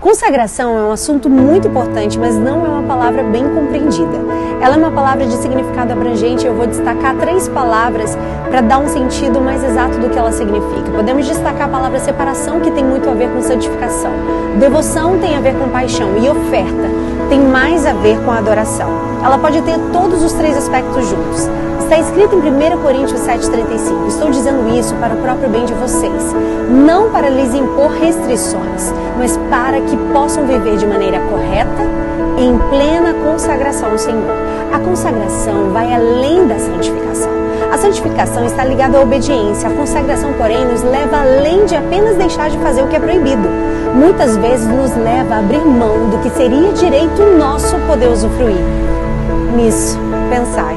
Consagração é um assunto muito importante, mas não é uma palavra bem compreendida. Ela é uma palavra de significado abrangente eu vou destacar três palavras para dar um sentido mais exato do que ela significa. Podemos destacar a palavra separação, que tem muito a ver com santificação. Devoção tem a ver com paixão e oferta tem mais a ver com adoração. Ela pode ter todos os três aspectos juntos. Está escrito em 1 Coríntios 7,35. Estou dizendo isso para o próprio bem de vocês, não para lhes impor restrições, mas para que possam viver de maneira correta, em plena consagração ao Senhor. A consagração vai além da santificação. Santificação está ligada à obediência. A consagração, porém, nos leva além de apenas deixar de fazer o que é proibido. Muitas vezes nos leva a abrir mão do que seria direito nosso poder usufruir. Nisso, pensai.